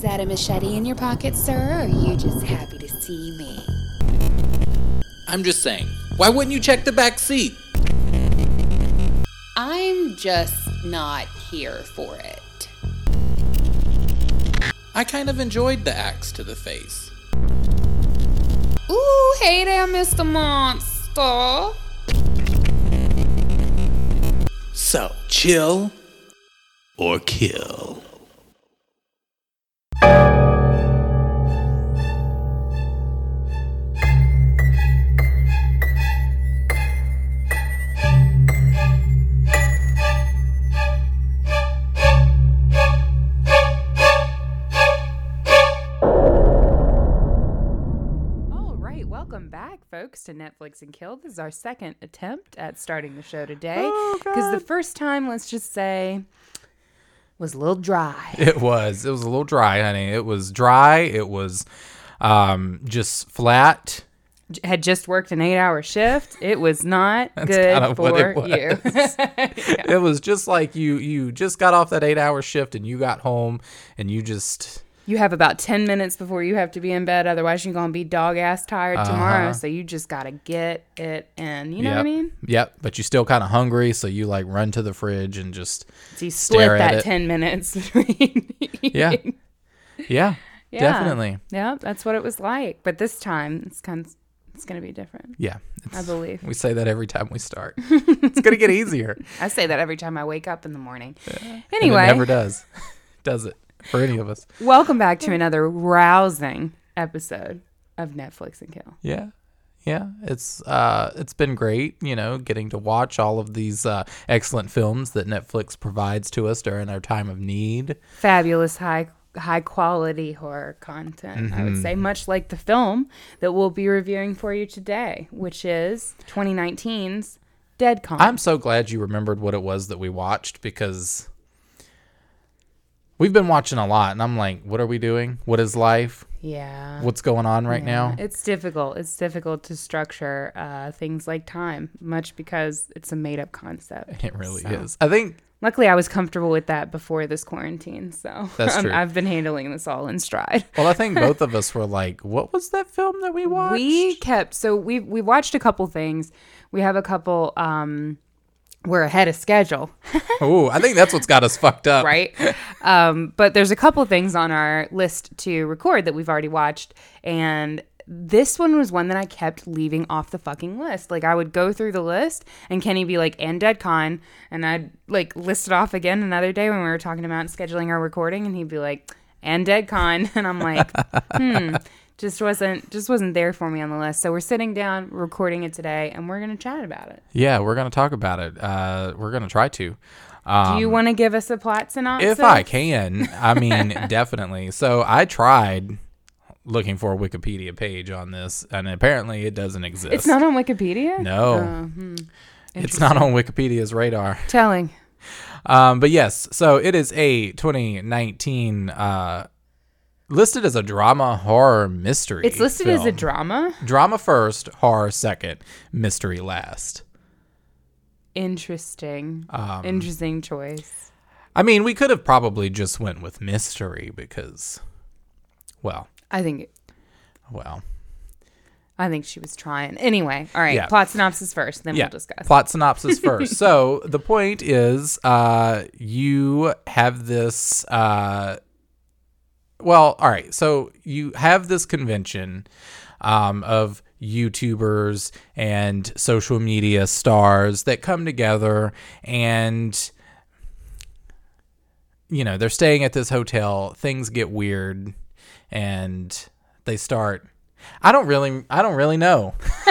Is that a machete in your pocket, sir, or are you just happy to see me? I'm just saying, why wouldn't you check the back seat? I'm just not here for it. I kind of enjoyed the axe to the face. Ooh, hey there, Mr. Monster. So, chill or kill. Folks, to Netflix and Kill. This is our second attempt at starting the show today. Because the first time, let's just say, was a little dry. It was. It was a little dry, honey. It was dry. It was um, just flat. Had just worked an eight-hour shift. It was not good what it for you. It was just like you you just got off that eight hour shift and you got home and you just you have about ten minutes before you have to be in bed. Otherwise, you're gonna be dog-ass tired tomorrow. So you just gotta get it in. You know what I Uh-huh. Mean? Yep. But you're still kind of hungry, so you like run to the fridge and just So you Stare split at that it. ten minutes between. yeah, yeah, Yeah. definitely, Yeah, that's what it was like. But this time, it's kind of it's gonna be different. yeah. I believe. We say that every time we start. it's gonna get easier. I say that every time I wake up in the morning. And Anyway, it never does. does it for any of us? welcome back to another rousing episode of Netflix and Kill. Yeah. Yeah, it's uh it's been great, you know, getting to watch all of these uh excellent films that Netflix provides to us during our time of need. Fabulous high high quality horror content. I would Mm-hmm. say much like the film that we'll be reviewing for you today, which is 2019's DeadCon. I'm so glad you remembered what it was that we watched because we've been watching a lot and I'm like, what are we doing? What is life? yeah. What's going on right now? It's difficult. It's difficult to structure uh, things like time, much because it's a made up concept. It really So- is. I think Luckily, I was comfortable with that before this quarantine, so That's true. I've been handling this all in stride. well, I think both of us were like, what was that film that we watched? We kept so we we watched a couple things. We have a couple. um We're ahead of schedule, Ooh, I think that's what's got us fucked up. right? um, but there's a couple things on our list to record that we've already watched, and this one was one that I kept leaving off the fucking list. Like I would go through the list, and Kenny be like, "And DeadCon," and I'd like list it off again another day when we were talking about scheduling our recording, and he'd be like, "And DeadCon," and I'm like, "Hmm." Just wasn't just wasn't there for me on the list. So we're sitting down, recording it today, and we're gonna chat about it. Yeah, we're gonna talk about it. Uh, we're gonna try to. Um, Do you want to give us a plot synopsis? if I can, I mean, definitely. So I tried looking for a Wikipedia page on this, and apparently it doesn't exist. It's not on Wikipedia. No, Oh, hmm. it's not on Wikipedia's radar. Telling. Um, but yes, so it is a 2019 uh, listed as a drama horror mystery. It's listed as a drama. drama first, horror second, mystery last. Interesting. Um, Interesting choice. I mean, we could have probably just went with mystery because, well, I think well, I think she was trying. Anyway, all right. Yeah. Plot synopsis first, then yeah. we'll discuss. Plot synopsis first. so the point is, uh, you have this. Uh, well, all right. So you have this convention um, of YouTubers and social media stars that come together and. You know, they're staying at this hotel. Things get weird, and they start. I don't really. I don't really know.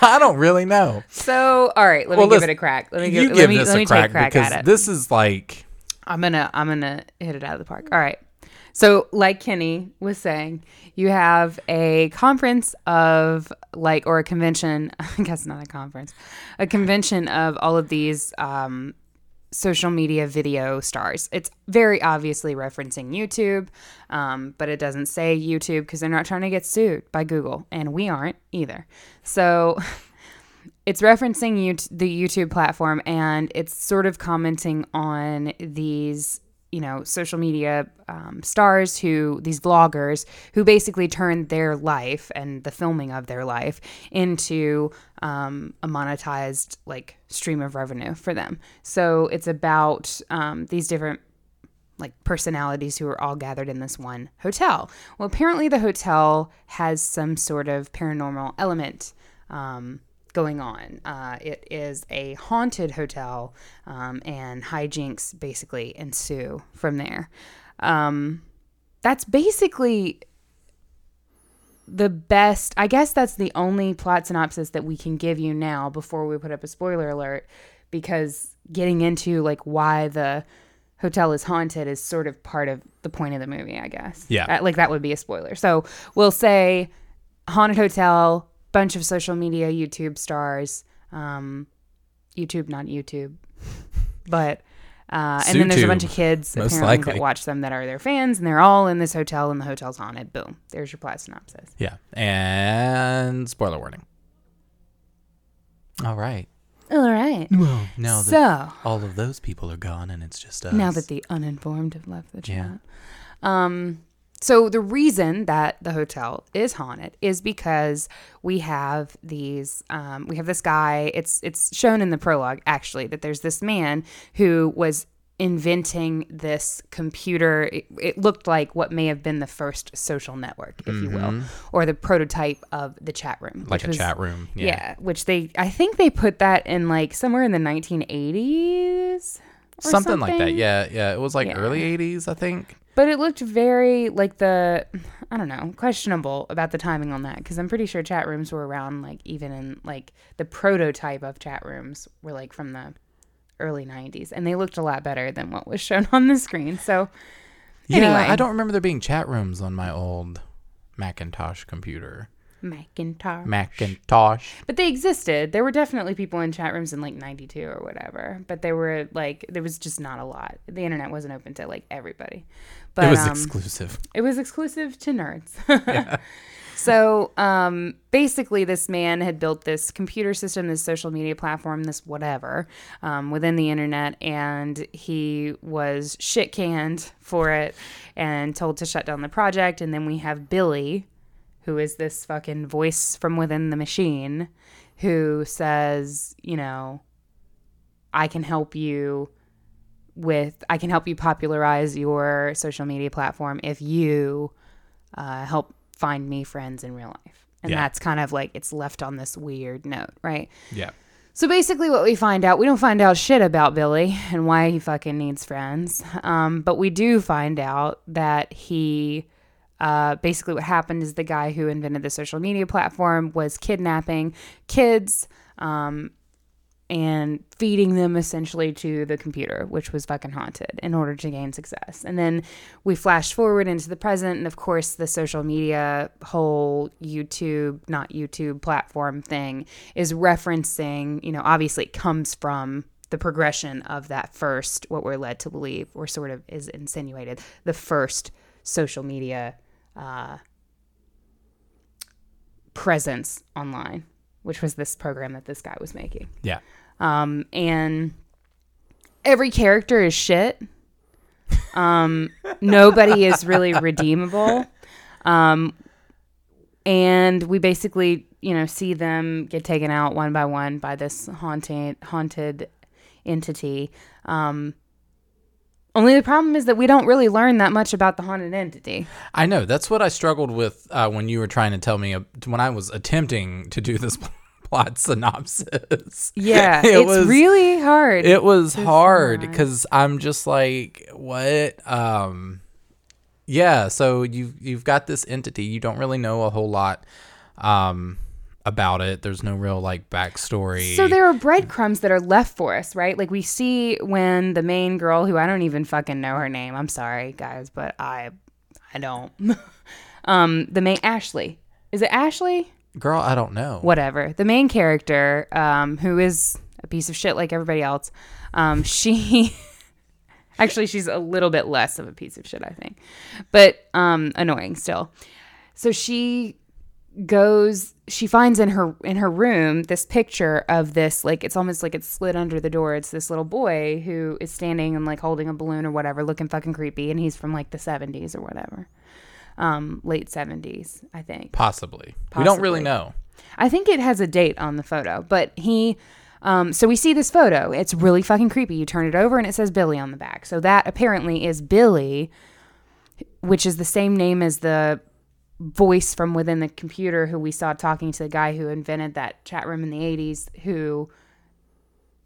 I don't really know. So, all right, let Well, me give it a crack. Let me you give, give let me, this let a me crack, a crack because at it. this is like I'm gonna I'm gonna hit it out of the park. All right. So, like Kenny was saying, you have a conference of like, or a convention. I guess not a conference, a convention of all of these um, social media video stars. It's very obviously referencing YouTube, um, but it doesn't say YouTube because they're not trying to get sued by Google, and we aren't either. So. it's referencing you the YouTube platform and it's sort of commenting on these you know social media um, stars who these vloggers who basically turned their life and the filming of their life into um, a monetized like stream of revenue for them so it's about um, these different like personalities who are all gathered in this one hotel. Well, apparently the hotel has some sort of paranormal element um, going on. Uh, it is a haunted hotel, um, and hijinks basically ensue from there. Um, that's basically the best. I guess that's the only plot synopsis that we can give you now before we put up a spoiler alert, because getting into like why the hotel is haunted is sort of part of the point of the movie, I guess. Yeah. That- like that would be a spoiler. So we'll say haunted hotel, bunch of social media, YouTube stars, um, YouTube, not YouTube, but. Uh, and then there's a bunch of kids most apparently likely. that watch them that are their fans, and they're all in this hotel, and the hotel's haunted. Boom, there's your plot synopsis. Yeah. And spoiler warning. All right. All right. Well, now that So all of those people are gone and it's just us. now that the uninformed have left the Yeah. chat. Um, so the reason that the hotel is haunted is because we have these, um, we have this guy. It's it's shown in the prologue actually that there's this man who was inventing this computer. It, it looked like what may have been the first social network, if you will, or the prototype of the chat room, Mm-hmm. like a was- chat room. yeah. Yeah. which they I think they put that in like somewhere in the 1980s. or Something, like that. Yeah. Yeah. It was like Yeah. early 80s, I think. But it looked very like the I don't know, questionable about the timing on that because I'm pretty sure chat rooms were around like even in like the prototype of chat rooms were like from the early 90s and they looked a lot better than what was shown on the screen. So Yeah. Anyway. I don't remember there being chat rooms on my old Macintosh computer. Macintosh. Macintosh. But they existed. There were definitely people in chat rooms in like 92 or whatever. But they were like, there was just not a lot. The internet wasn't open to like everybody. But it was um, exclusive. it was exclusive to nerds. so um, basically, this man had built this computer system, this social media platform, this whatever um, within the internet, and he was shit canned for it and told to shut down the project. And then we have Billy, who is this fucking voice from within the machine, who says, you know, I can help you with I can help you popularize your social media platform if you uh, help find me friends in real life. And Yeah. that's kind of like it's left on this weird note, right? Yeah. So basically, what we find out, we don't find out shit about Billy and why he fucking needs friends. Um, but we do find out that he, uh, basically, what happened is the guy who invented the social media platform was kidnapping kids um, and feeding them essentially to the computer, which was fucking haunted, in order to gain success. And then we flash forward into the present, and of course, the social media whole YouTube, not YouTube platform thing is referencing, you know, obviously it comes from the progression of that first, what we're led to believe, or sort of is insinuated, the first social media uh, presence online, which was this program that this guy was making. Yeah. Um, and every character is shit. Um, nobody is really redeemable. Um, and we basically, you know, see them get taken out one by one by this haunted haunted entity. Um, only the problem is that we don't really learn that much about the haunted entity. I know. That's what I struggled with uh, when you were trying to tell me uh, when I was attempting to do this plot synopsis. Yeah, It it's was- really hard. It was hard because I'm just like, what? Um, yeah. So you you've got this entity. You don't really know a whole lot um, about it. There's no real like backstory. So there are breadcrumbs that are left for us, right? Like we see when the main girl, who I don't even fucking know her name. I'm sorry, guys, but I, I don't. um, the main Ashley. Is it Ashley? Girl, I don't know. Whatever. The main character, um, who is a piece of shit like everybody else. Um, she. Actually, she's a little bit less of a piece of shit, I think, but um, annoying still. So she goes she finds in her in her room this picture of this like it's almost like it's slid under the door. It's this little boy who is standing and like holding a balloon or whatever, looking fucking creepy, and he's from like the seventies or whatever, um, late seventies, I think. Possibly. We don't really know. I think it has a date on the photo, but he. Um, so we see this photo. It's really fucking creepy. You turn it over and it says Billy on the back. So that apparently is Billy, which is the same name as the voice from within the computer who we saw talking to the guy who invented that chat room in the 80s, who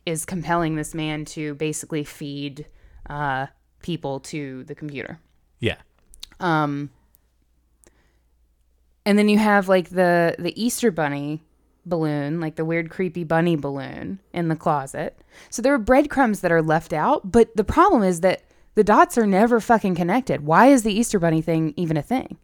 is compelling this man to basically feed uh, people to the computer. Yeah. Um, and then you have like the the Easter bunny balloon, like the weird creepy bunny balloon in the closet. So there are breadcrumbs that are left out, but the problem is that the dots are never fucking connected. Why is the Easter bunny thing even a thing?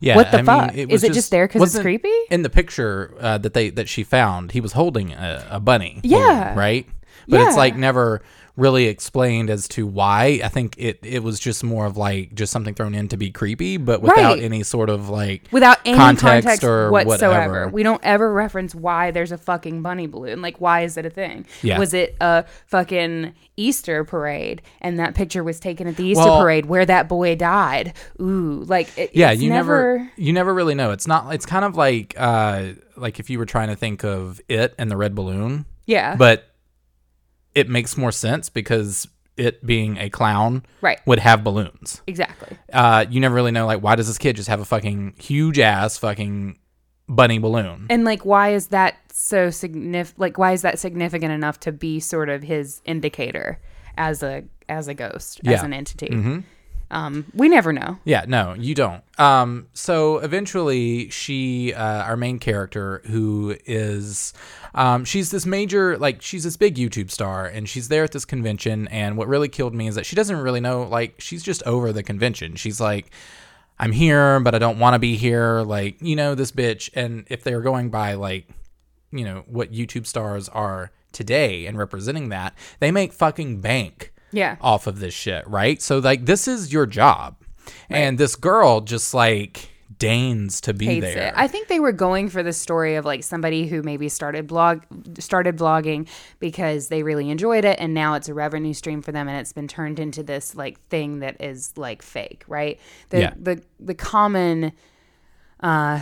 Yeah. What the I fuck? Mean, Is it just there 'cause it's creepy? In the picture uh, that they that she found, he was holding a, a bunny. Yeah. balloon, right. But it's like never really explained as to why. I think it it was just more of like just something thrown in to be creepy, but without Right. any sort of like Without any context, context, or whatsoever. whatever. We don't ever reference why there's a fucking bunny balloon. Like, why is it a thing? Yeah. Was it a fucking Easter parade and that picture was taken at the Easter Well- parade where that boy died? Ooh, like, it, yeah it's you never, never you never really know it's not it's kind of like uh like if you were trying to think of it and the red balloon Yeah. but it makes more sense because it being a clown Right. would have balloons Exactly. uh you never really know like why does this kid just have a fucking huge ass fucking bunny balloon And like, why is that so significant? Like, why is that significant enough to be sort of his indicator as a as a ghost, as an entity? Um, we never know. Yeah, no, you don't. Um, so eventually, she, uh, our main character, who is, um, she's this major, like, she's this big YouTube star, and she's there at this convention. And what really killed me is that she doesn't really know, like, she's just over the convention. She's like, I'm here, but I don't want to be here. Like, you know, this bitch. And if they're going by, like, you know, what YouTube stars are today and representing that, they make fucking bank Yeah. off of this shit, right? So like this is your job. And this girl just like deigns to be hates there. it. I think they were going for the story of like somebody who maybe started blog started blogging because they really enjoyed it and now it's a revenue stream for them and it's been turned into this like thing that is like fake, right? The Yeah. the the common uh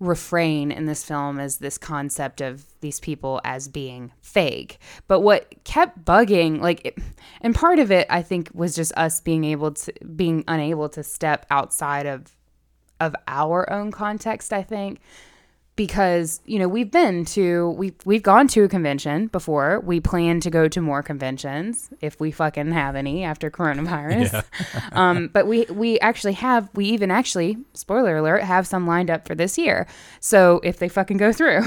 refrain in this film is this concept of these people as being fake. But what kept bugging, like, it, and part of it, I think, was just us being able to, being unable to step outside of, of our own context. I think because you know we've been to we've we've gone to a convention before. We plan to go to more conventions if we fucking have any after coronavirus. um, but we we actually have we even actually spoiler alert have some lined up for this year. So if they fucking go through,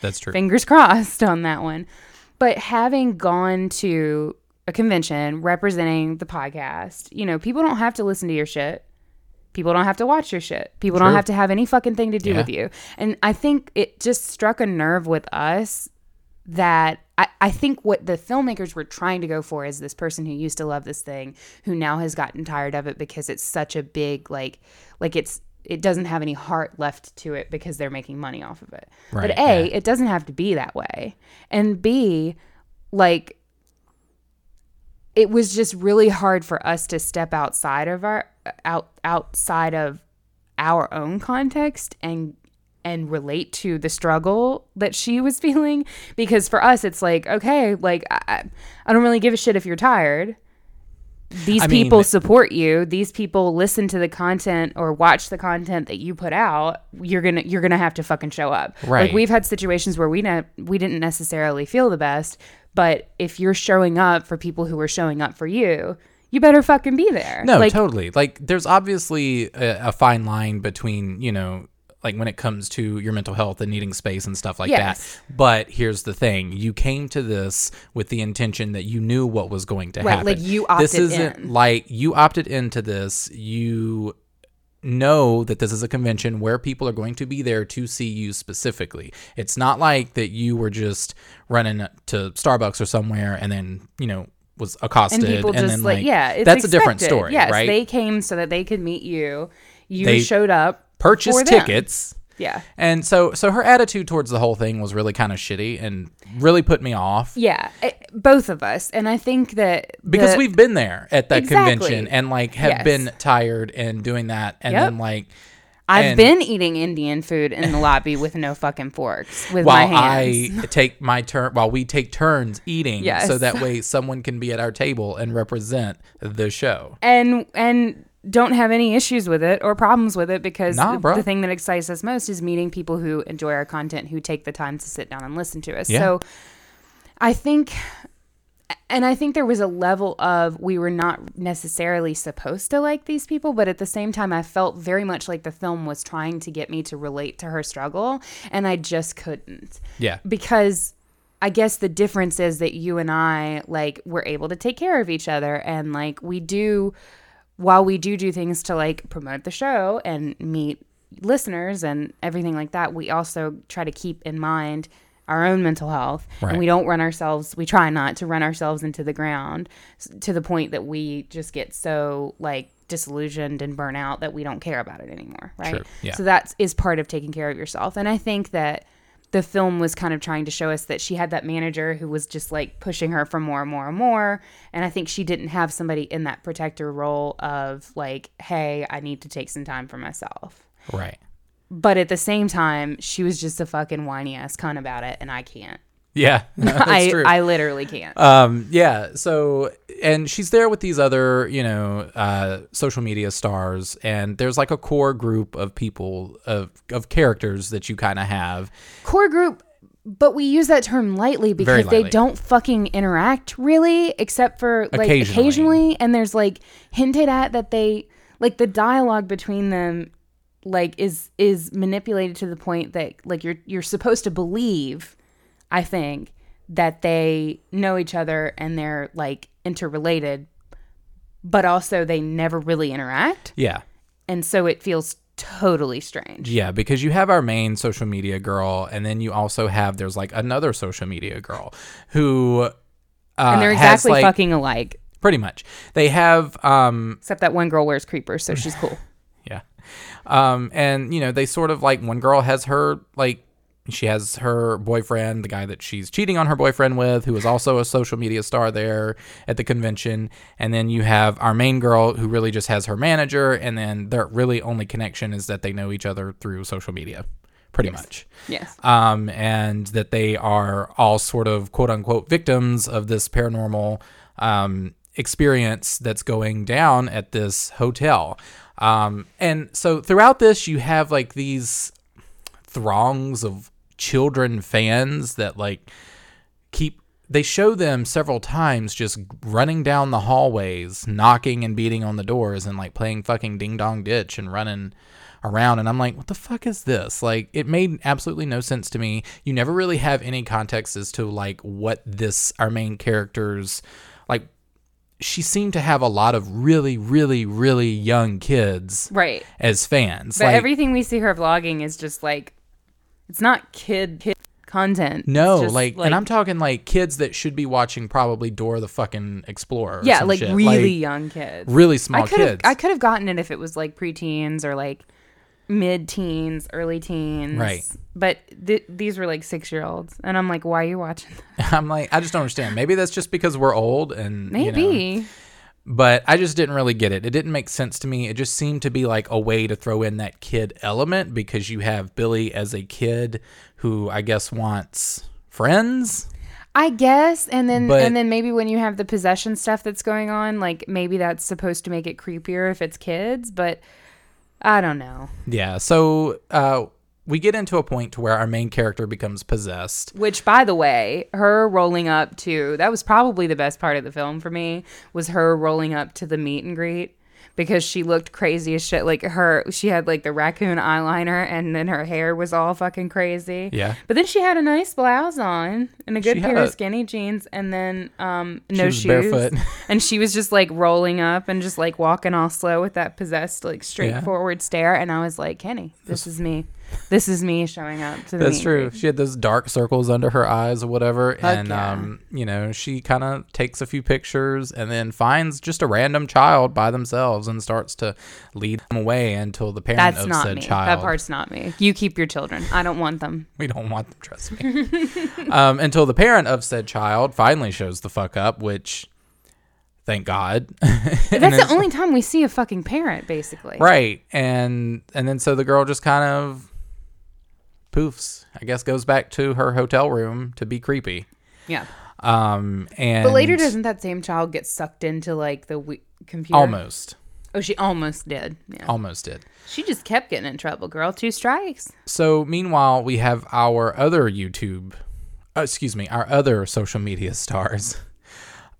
That's true. fingers crossed on that one. But having gone to a convention representing the podcast, you know, people don't have to listen to your shit. People don't have to watch your shit. People don't have to have any fucking thing to do Yeah. with you. And I think it just struck a nerve with us that I, I think what the filmmakers were trying to go for is this person who used to love this thing who now has gotten tired of it because it's such a big like like it's it doesn't have any heart left to it because they're making money off of it. Right, but A, yeah. it doesn't have to be that way. And B, like it was just really hard for us to step outside of our out outside of our own context and and relate to the struggle that she was feeling. Because for us it's like okay like I, I- don't really give a shit if you're tired. These I mean- people support you. These people listen to the content or watch the content that you put out. You're gonna you're gonna have to fucking show up. Right. like we've had situations where we ne- we didn't necessarily feel the best but if you're showing up for people who are showing up for you you better fucking be there No, like totally. Like there's obviously a, a fine line between, you know, like when it comes to your mental health and needing space and stuff like Yes. that. But here's the thing. You came to this with the intention that you knew what was going to Right, happen. like you opted This isn't in. like you opted into this. You know that this is a convention where people are going to be there to see you specifically. It's not like that you were just running to Starbucks or somewhere and then, you know, was accosted and people just then like, yeah it's that's a different story yes right they came so that they could meet you you They showed up purchased tickets Yeah. And so so her attitude towards the whole thing was really kind of shitty and really put me off. Yeah, it- both of us, and I think that Because we've been there at that Exactly. convention and like have Yes. been tired and doing that and Yep. then like I've and- been eating Indian food in the lobby with no fucking forks with my while hands. I take my turn while we take turns eating Yes. so that way someone can be at our table and represent the show. and and don't have any issues with it or problems with it because Nah, the, the thing that excites us most is meeting people who enjoy our content who take the time to sit down and listen to us Yeah. so i think and i think there was a level of we were not necessarily supposed to like these people but at the same time i felt very much like the film was trying to get me to relate to her struggle and i just couldn't Yeah. because I guess the difference is that you and I like we're able to take care of each other and like we do while we do do things to like promote the show and meet listeners and everything like that we also try to keep in mind our own mental health Right. and we don't run ourselves we try not to run ourselves into the ground to the point that we just get so like disillusioned and burn out that we don't care about it anymore right Sure, yeah. so that is part of taking care of yourself and i think that the film was kind of trying to show us that she had that manager who was just like pushing her for more and more and more. And I think she didn't have somebody in that protector role of like, hey, I need to take some time for myself. Right. But at the same time, she was just a fucking whiny ass cunt about it, and I can't. Yeah. That's I, true. I literally can't. Um, yeah. So, and she's there with these other, you know, uh, social media stars, and there's like a core group of people of of characters that you kind of have. Core group, but we use that term lightly because Very they don't fucking interact really, except for like Occasionally. occasionally. And there's like hinted at that they like the dialogue between them like is is manipulated to the point that like you're you're supposed to believe, I think, that they know each other and they're like interrelated, but also they never really interact, Yeah. and so it feels totally strange. Yeah, because you have our main social media girl, and then you also have there's like another social media girl who, uh, And they're has, exactly like- fucking alike. pretty much. They have um Except that one girl wears creepers, so she's cool. Um, and you know, they sort of like one girl has her like she has her boyfriend, the guy that she's cheating on her boyfriend with, who is also a social media star there at the convention. And then you have our main girl who really just has her manager, and then their really only connection is that they know each other through social media. Pretty much Yes. um, and that they are all sort of quote unquote victims of this paranormal um, experience that's going down at this hotel. Um, and so throughout this, you have like these throngs of children fans that like keep they show them several times just running down the hallways, knocking and beating on the doors and like playing fucking ding dong ditch and running around and I'm like, what the fuck is this? Like it made absolutely no sense to me. You never really have any context as to like what this our main characters like she seemed to have a lot of really, really, really young kids Right. as fans. But like, everything we see her vlogging is just like it's not kid kid content. No, just, like, and I'm talking like kids that should be watching probably Dora the fucking Explorer. or yeah, like shit. really Like, young kids. really small I kids. I could have gotten it if it was like preteens or like mid teens, early teens. Right. But th- these were like six year olds, and I'm like, why are you watching? That? I'm like, I just don't understand. Maybe that's just because we're old and you know, Maybe. but I just didn't really get it. It didn't make sense to me. It just seemed to be like a way to throw in that kid element because you have Billy as a kid who I guess wants friends. I guess, and then But- and then maybe when you have the possession stuff that's going on, like maybe that's supposed to make it creepier if it's kids, but I don't know. Yeah. So uh, we get into a point to where our main character becomes possessed. Which, by the way, her rolling up to that was probably the best part of the film for me was her rolling up to the meet and greet because she looked crazy as shit. Like her, she had like the raccoon eyeliner, and then her hair was all fucking crazy. Yeah. But then she had a nice blouse on and a good She pair a- of skinny jeans, and then um no shoes. barefoot. and she was just like rolling up and just like walking all slow with that possessed like straightforward stare. And I was like, Kenny, this is me. This is me showing up to the That's true. She had those dark circles under her eyes or whatever. And, yeah. um, you know, she kind of takes a few pictures and then finds just a random child by themselves and starts to lead them away until the parent That's of not said me. child. That part's not me. You keep your children. I don't want them. We don't want them, trust me. um, until the parent of said child finally shows the fuck up, which, thank God. That's the only time we see a fucking parent, basically. Right. And and then so the girl just kind of poofs. I guess goes back to her hotel room to be creepy. Yeah. Um and But later, doesn't that same child get sucked into like the we- computer? almost Oh, she almost did. Yeah. almost did. She just kept getting in trouble, girl. Two strikes. So meanwhile, we have our other YouTube, uh, excuse me, our other social media stars.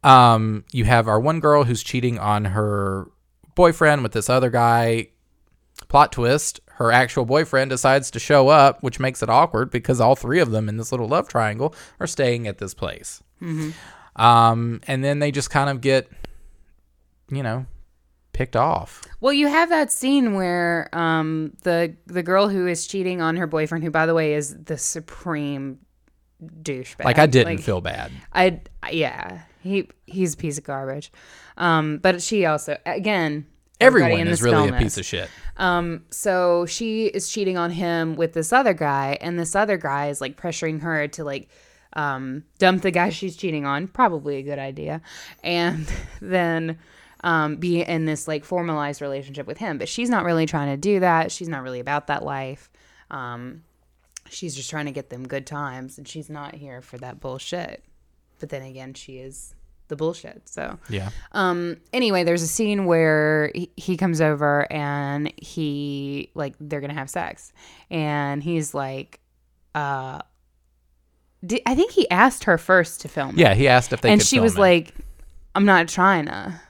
Um, you have our one girl who's cheating on her boyfriend with this other guy. Plot twist: her actual boyfriend decides to show up, which makes it awkward because all three of them in this little love triangle are staying at this place. Um, and then they just kind of get, you know, picked off. Well, you have that scene where um, the the girl who is cheating on her boyfriend, who by the way is the supreme douchebag. Like I didn't Like, feel bad. I yeah, he he's a piece of garbage. Um, but she also again. Everybody Everyone in is really film a piece of shit. Um, so she is cheating on him with this other guy, and this other guy is like pressuring her to like um, dump the guy she's cheating on. Probably a good idea, and then um, be in this like formalized relationship with him. But she's not really trying to do that. She's not really about that life. Um, she's just trying to get them good times, and she's not here for that bullshit. But then again, she is the bullshit. So Yeah. um anyway there's a scene where he, he comes over and he like they're gonna have sex and he's like uh di- i think he asked her first to film it. Yeah, he asked if they and she was it. like i'm not trying to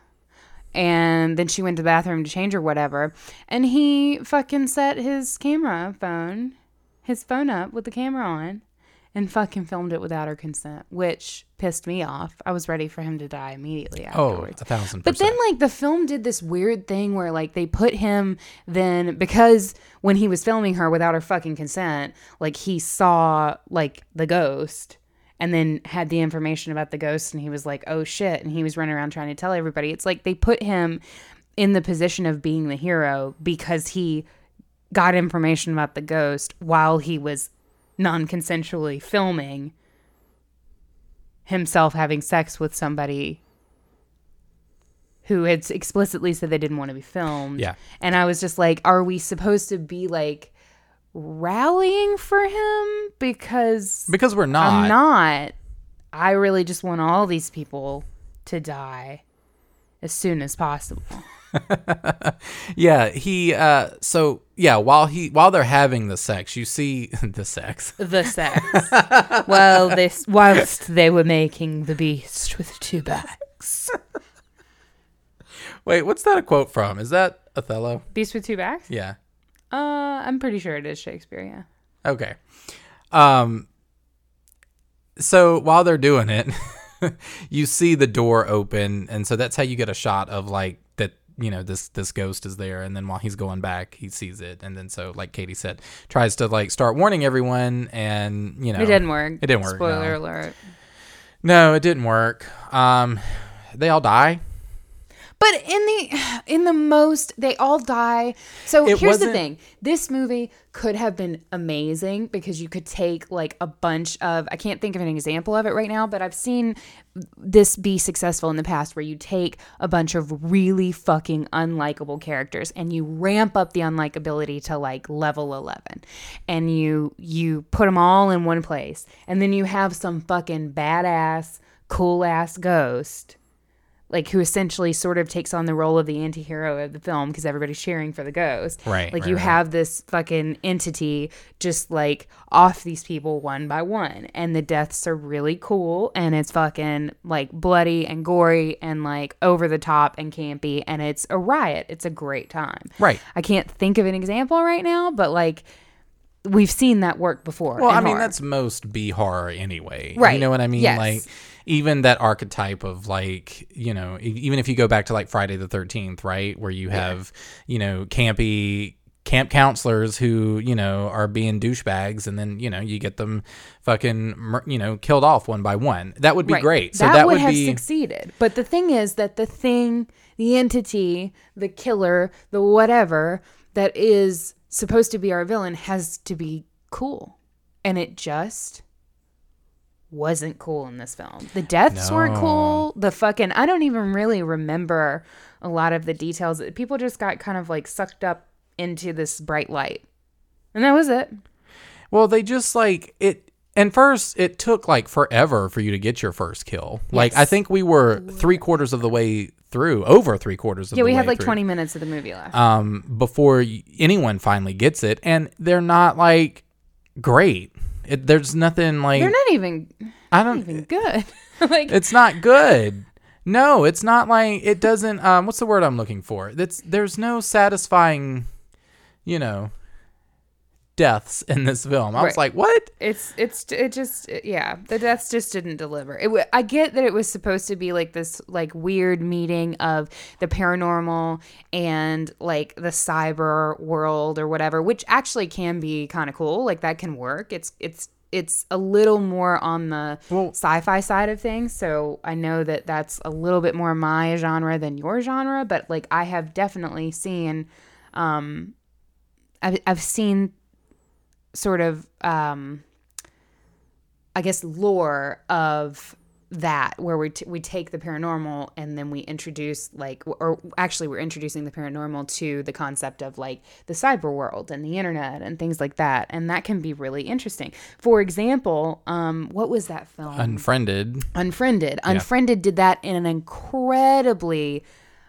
and then she went to the bathroom to change or whatever and he fucking set his camera phone his phone up with the camera on and fucking filmed it without her consent which pissed me off i was ready for him to die immediately afterwards. Oh, afterwards a thousand but then, like, the film did this weird thing where, like, they put him then because when he was filming her without her fucking consent, like, he saw, like, the ghost and then had the information about the ghost and he was like, oh shit. And he was running around trying to tell everybody. It's like they put him in the position of being the hero because he got information about the ghost while he was non consensually filming himself having sex with somebody who had explicitly said they didn't want to be filmed. Yeah. And I was just like, are we supposed to be like rallying for him? Because because we're not. I'm not. I really just want all these people to die as soon as possible. Yeah, he uh so yeah, while he while they're having the sex, you see the sex. The sex. well, this whilst they were making the beast with two backs. Wait, what's that a quote from? Is that Othello? Beast with two backs? Yeah. Uh, I'm pretty sure it is Shakespeare. Yeah. Okay. Um so while they're doing it, you see the door open and so that's how you get a shot of like you know this this ghost is there and then while he's going back he sees it and then so like Katie said tries to like start warning everyone and you know It didn't work. It didn't work. Spoiler no. alert. No, it didn't work. Um they all die. But in the in the most they all die. So It here's the thing. This movie could have been amazing because you could take like a bunch of I can't think of an example of it right now, but I've seen this be successful in the past where you take a bunch of really fucking unlikable characters and you ramp up the unlikability to like level 11 and you you put them all in one place and then you have some fucking badass cool ass ghost like who essentially sort of takes on the role of the anti-hero of the film because everybody's cheering for the ghost. Right, Like right, you right. have this fucking entity just like off these people one by one and the deaths are really cool and it's fucking like bloody and gory and like over the top and campy and it's a riot. It's a great time. Right. I can't think of an example right now, but like we've seen that work before. Well, I mean, horror. that's most B horror anyway. Right. You know what I mean? Yes. Like, even that archetype of like, you know, even if you go back to like Friday the 13th, right? Where you have, you know, campy camp counselors who you know are being douchebags, and then you know you get them fucking you know killed off one by one. That would be Right. great. So that, that, would, would have be succeeded. But the thing is that the thing, the entity, the killer, the whatever that is supposed to be our villain has to be cool. And it just wasn't cool in this film. The deaths weren't cool. The fucking I don't even really remember a lot of the details. People just got kind of like sucked up into this bright light. And that was it. Well, they just like it. And first, it took like forever for you to get your first kill. Like I think we were three quarters of the way through, over three quarters of Yeah, the way. Yeah, we had like through, 20 minutes of the movie left. um before anyone finally gets it, and they're not like great. It, there's nothing like They're not even I don't. even good. like It's not good. No, it's not like it doesn't. Um, what's the word I'm looking for? That's there's no satisfying, you know, deaths in this film. I was like, what? it's it's it just yeah the deaths just didn't deliver it i get that it was supposed to be like this like weird meeting of the paranormal and like the cyber world or whatever which actually can be kind of cool like that can work it's it's it's a little more on the Well- sci-fi side of things so i know that that's a little bit more my genre than your genre but like i have definitely seen um i've, I've seen sort of um I guess lore of that where we t- we take the paranormal and then we introduce like or actually we're introducing the paranormal to the concept of like the cyber world and the internet and things like that and that can be really interesting. For example, um what was that film? Unfriended. Unfriended. Unfriended did that in an incredibly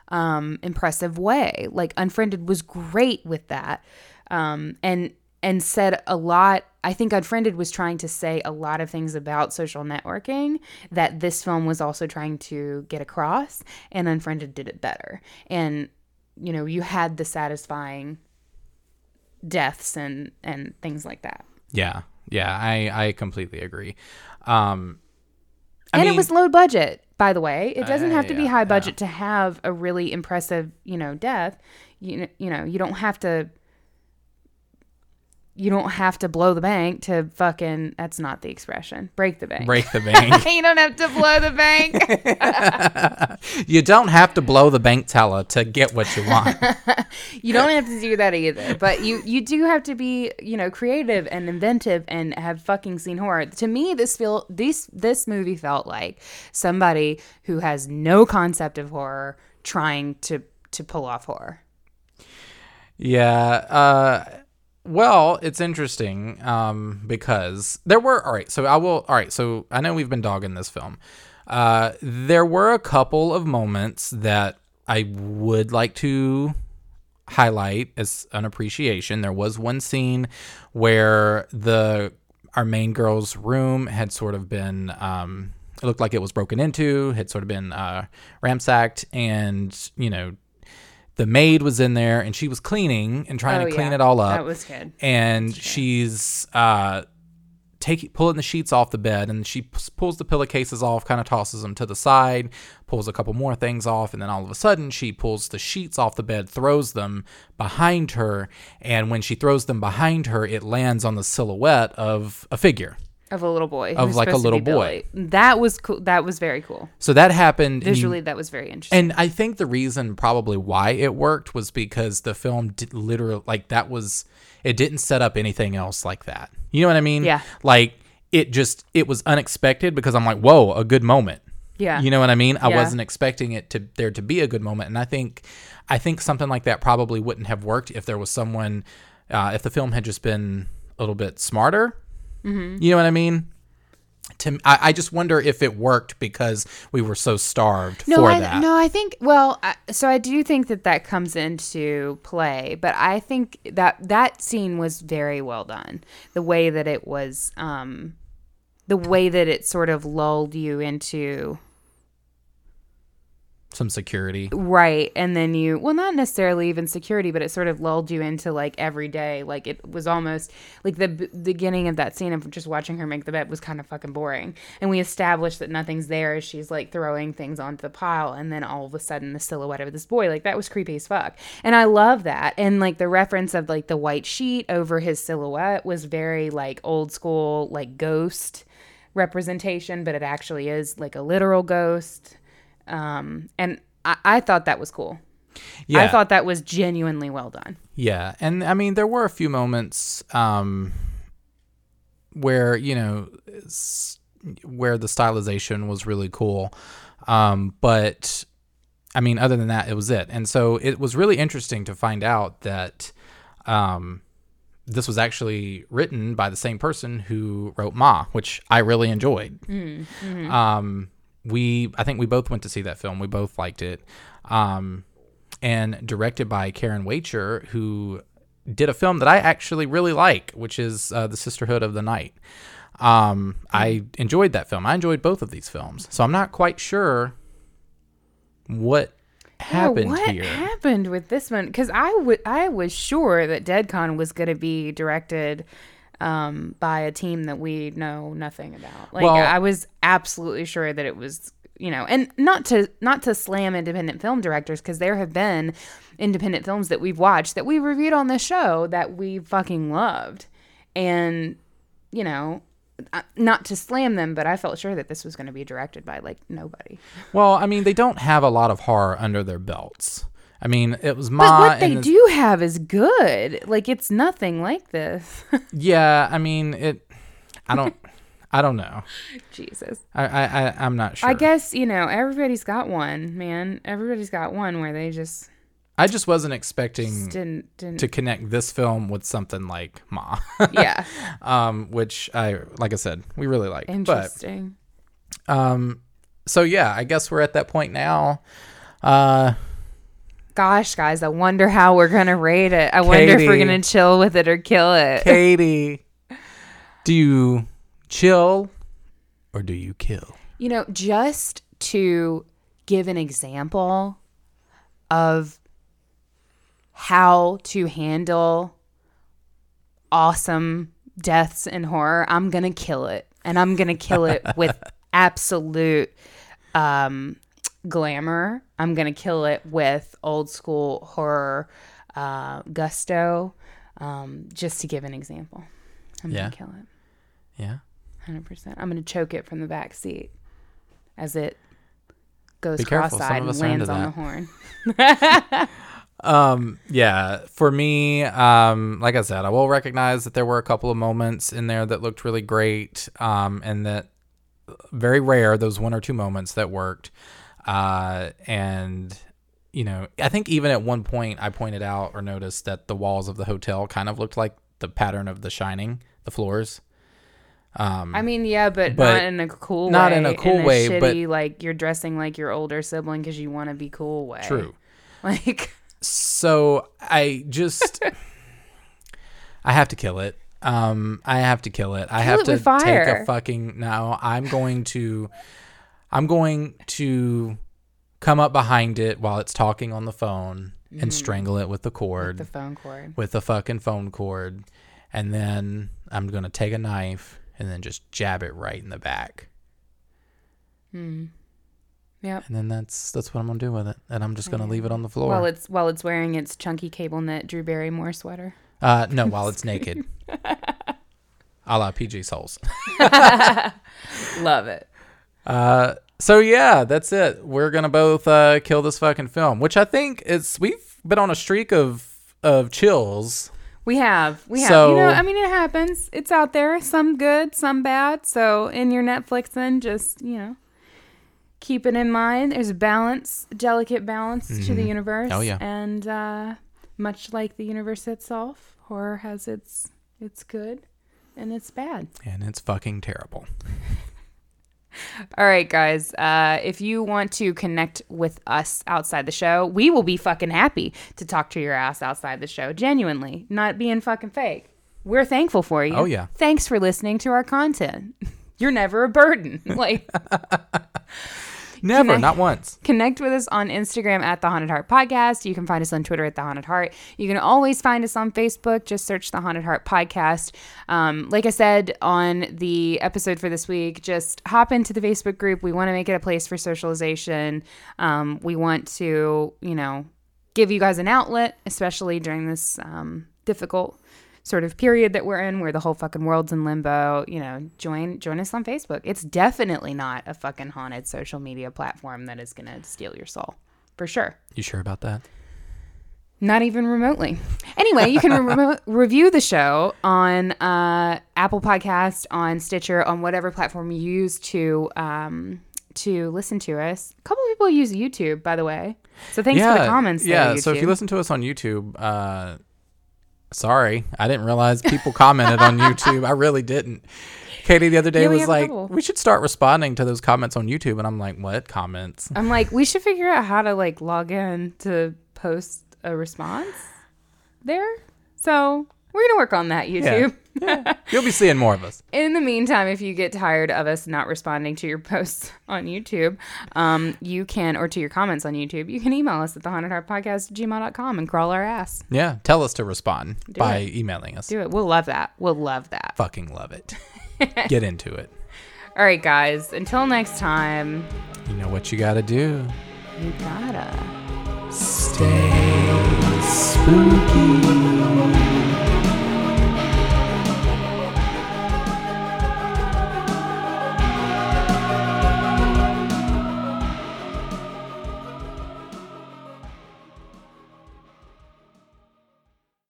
um, impressive way. Like Unfriended was great with that, um, and and said a lot. I think Unfriended was trying to say a lot of things about social networking that this film was also trying to get across, and Unfriended did it better. And you know, you had the satisfying deaths and and things like that. Yeah, yeah, I I completely agree. Um, I and mean, it was low budget, by the way. It doesn't Uh, have to be high budget to have a really impressive, you know, death. You you know, you don't have to you don't have to blow the bank to fucking that's not the expression. Break the bank. break the bank. you don't have to blow the bank. you don't have to blow the bank teller to get what you want. you don't have to do that either. But you you do have to be, you know, creative and inventive and have fucking seen horror. To me, this feel this this movie felt like somebody who has no concept of horror trying to to pull off horror. Yeah. Uh, well, it's interesting um, because there were. All right. So I will. All right. So I know we've been dogging this film. Uh, there were a couple of moments that I would like to highlight as an appreciation. There was one scene where the our main girl's room had sort of been um, it looked like it was broken into, had sort of been uh, ransacked, and you know the maid was in there and she was cleaning and trying Oh, to clean yeah. it all up. That was good. and she's uh taking pulling the sheets off the bed and she p- pulls the pillowcases off kind of tosses them to the side pulls a couple more things off and then all of a sudden she pulls the sheets off the bed throws them behind her and when she throws them behind her it lands on the silhouette of a figure Of a little boy. Of like a little boy. Billy. That was cool. That was very cool. so that happened and Visually, that was very interesting. And I think the reason probably why it worked was because the film did literally like that was it didn't set up anything else like that. You know what I mean? Yeah. Like it just it was unexpected because I'm like, whoa, a good moment. yeah. You know what I mean? I Yeah. wasn't expecting it to there to be a good moment, and I think I think something like that probably wouldn't have worked if there was someone uh, if the film had just been a little bit smarter. Mm-hmm. You know what I mean? To I, I just wonder if it worked because we were so starved no, for I, that. no, I think. Well, I, so I do think that that comes into play, but I think that that scene was very well done. The way that it was, um, the way that it sort of lulled you into some security. Right. And then you, well, not necessarily even security, but it sort of lulled you into like every day. Like it was almost like the b- beginning of that scene of just watching her make the bed was kind of fucking boring. And we established that nothing's there as she's like throwing things onto the pile. And then all of a sudden the silhouette of this boy, like that was creepy as fuck. And I love that. And like the reference of like the white sheet over his silhouette was very like old school, like ghost representation, but it actually is like a literal ghost um, and I, I thought that was cool. Yeah. I thought that was genuinely well done. Yeah, and I mean there were a few moments um, where you know where the stylization was really cool, um, but I mean other than that it was it. And so it was really interesting to find out that um, this was actually written by the same person who wrote Ma, which I really enjoyed. Um, we I think we both went to see that film. We both liked it. Um, and directed by Caryn Waechter, who did a film that I actually really like, which is uh, The Sisterhood of the Night. Um, I enjoyed that film. I enjoyed both of these films. So I'm not quite sure what happened here. what here. happened with this one? Because I would I was sure that DeadCon was going to be directed um, by a team that we know nothing about. Like Well- I was absolutely sure that it was you know and not to not to slam independent film directors because there have been independent films that we've watched that we reviewed on this show that we fucking loved and you know not to slam them but i felt sure that this was going to be directed by like nobody Well, I mean, they don't have a lot of horror under their belts. I mean, it was Ma. But what they do have is good. Like it's nothing like this. Yeah, I mean, it. I don't. I don't know. Jesus. I, I, I I'm not sure. I guess, you know, everybody's got one, man. Everybody's got one where they just, I just wasn't expecting just didn't didn't to connect this film with something like Ma, Yeah. um, which I, like I said, we really like. But Interesting. um, so yeah, I guess we're at that point now. Uh, Gosh, guys, I wonder how we're gonna rate it. I wonder if we're gonna chill with it or kill it. Katie, do you chill or do you kill? You know, just to give an example of how to handle awesome deaths in horror, I'm going to kill it. And I'm going to kill it with absolute um, glamour. I'm going to kill it with old school horror uh, gusto, um, just to give an example. I'm Yeah. going to kill it. Yeah. Hundred percent. I'm gonna choke it from the back seat as it goes Be careful, cross-eyed and lands on the horn. Um, yeah, for me, um, like I said, I will recognize that there were a couple of moments in there that looked really great, um, and that very rare, those one or two moments that worked. Uh, and, you know, I think even at one point I pointed out or noticed that the walls of the hotel kind of looked like the pattern of the shining, the floors. Um, I mean, yeah, but, But not in a cool way. not way. in a cool way, but- like you're dressing like your older sibling because you want to be cool way. true. Like, so I just I have to kill it. Um, I have to kill it. I have it to take a fucking no. I'm going to I'm going to come up behind it while it's talking on the phone and strangle it with the cord, Mm. the phone cord. with the fucking phone cord, and then I'm gonna take a knife and then just jab it right in the back. Yeah. And then that's that's what I'm gonna do with it. And I'm just gonna leave it on the floor. While it's while it's wearing its chunky cable knit Drew Barrymore sweater. Uh, no, while it's naked. A la P.J. Soles. Love it. Uh, so yeah, that's it. We're gonna both uh, kill this fucking film, which I think is we've been on a streak of of chills. We have. We have. So- you know, I mean, it happens. It's out there. Some good, some bad. So in your Netflix, then just, you know, keep it in mind. There's a balance, delicate balance to the universe. Oh, yeah. And uh, much like the universe itself, horror has its its good and its bad. And it's fucking terrible. All right, guys. Uh, if you want to connect with us outside the show, we will be fucking happy to talk to your ass outside the show. Genuinely, not being fucking fake. We're thankful for you. Oh, yeah. Thanks for listening to our content. You're never a burden. Like, Never, Connect- not once. Connect with us on Instagram at the Haunted Heart Podcast. You can find us on Twitter at the Haunted Heart. You can always find us on Facebook. Just search the Haunted Heart Podcast. Um, like I said on the episode for this week, just hop into the Facebook group. We want to make it a place for socialization. Um, we want to, you know, give you guys an outlet, especially during this um, difficult sort of period that we're in where the whole fucking world's in limbo you know join join us on facebook. It's definitely not a fucking haunted social media platform that is going to steal your soul for sure. You sure about that? not even remotely. Anyway you can re- review the show on uh, apple podcast on stitcher on whatever platform you use to um, to listen to us. A couple people use youtube by the way. So thanks for the comments there, Yeah. So if you listen to us on YouTube, uh, sorry, I didn't realize people commented on YouTube. I really didn't. Katie the other day Yeah, was like. "We should start responding to those comments on YouTube," and I'm like, "What comments?" I'm like, we should figure out how to like log in to post a response there. So we're gonna work on that, YouTube. You'll be seeing more of us. In the meantime, if you get tired of us not responding to your posts on YouTube, um, you can, or to your comments on YouTube, you can email us at the haunted heart podcast gmail.com and crawl our ass. Yeah, tell us to respond by it. emailing us. Do it. We'll love that. We'll love that. Fucking love it. Get into it. All right, guys. Until next time, You know what you got to do. you gotta. Stay spooky.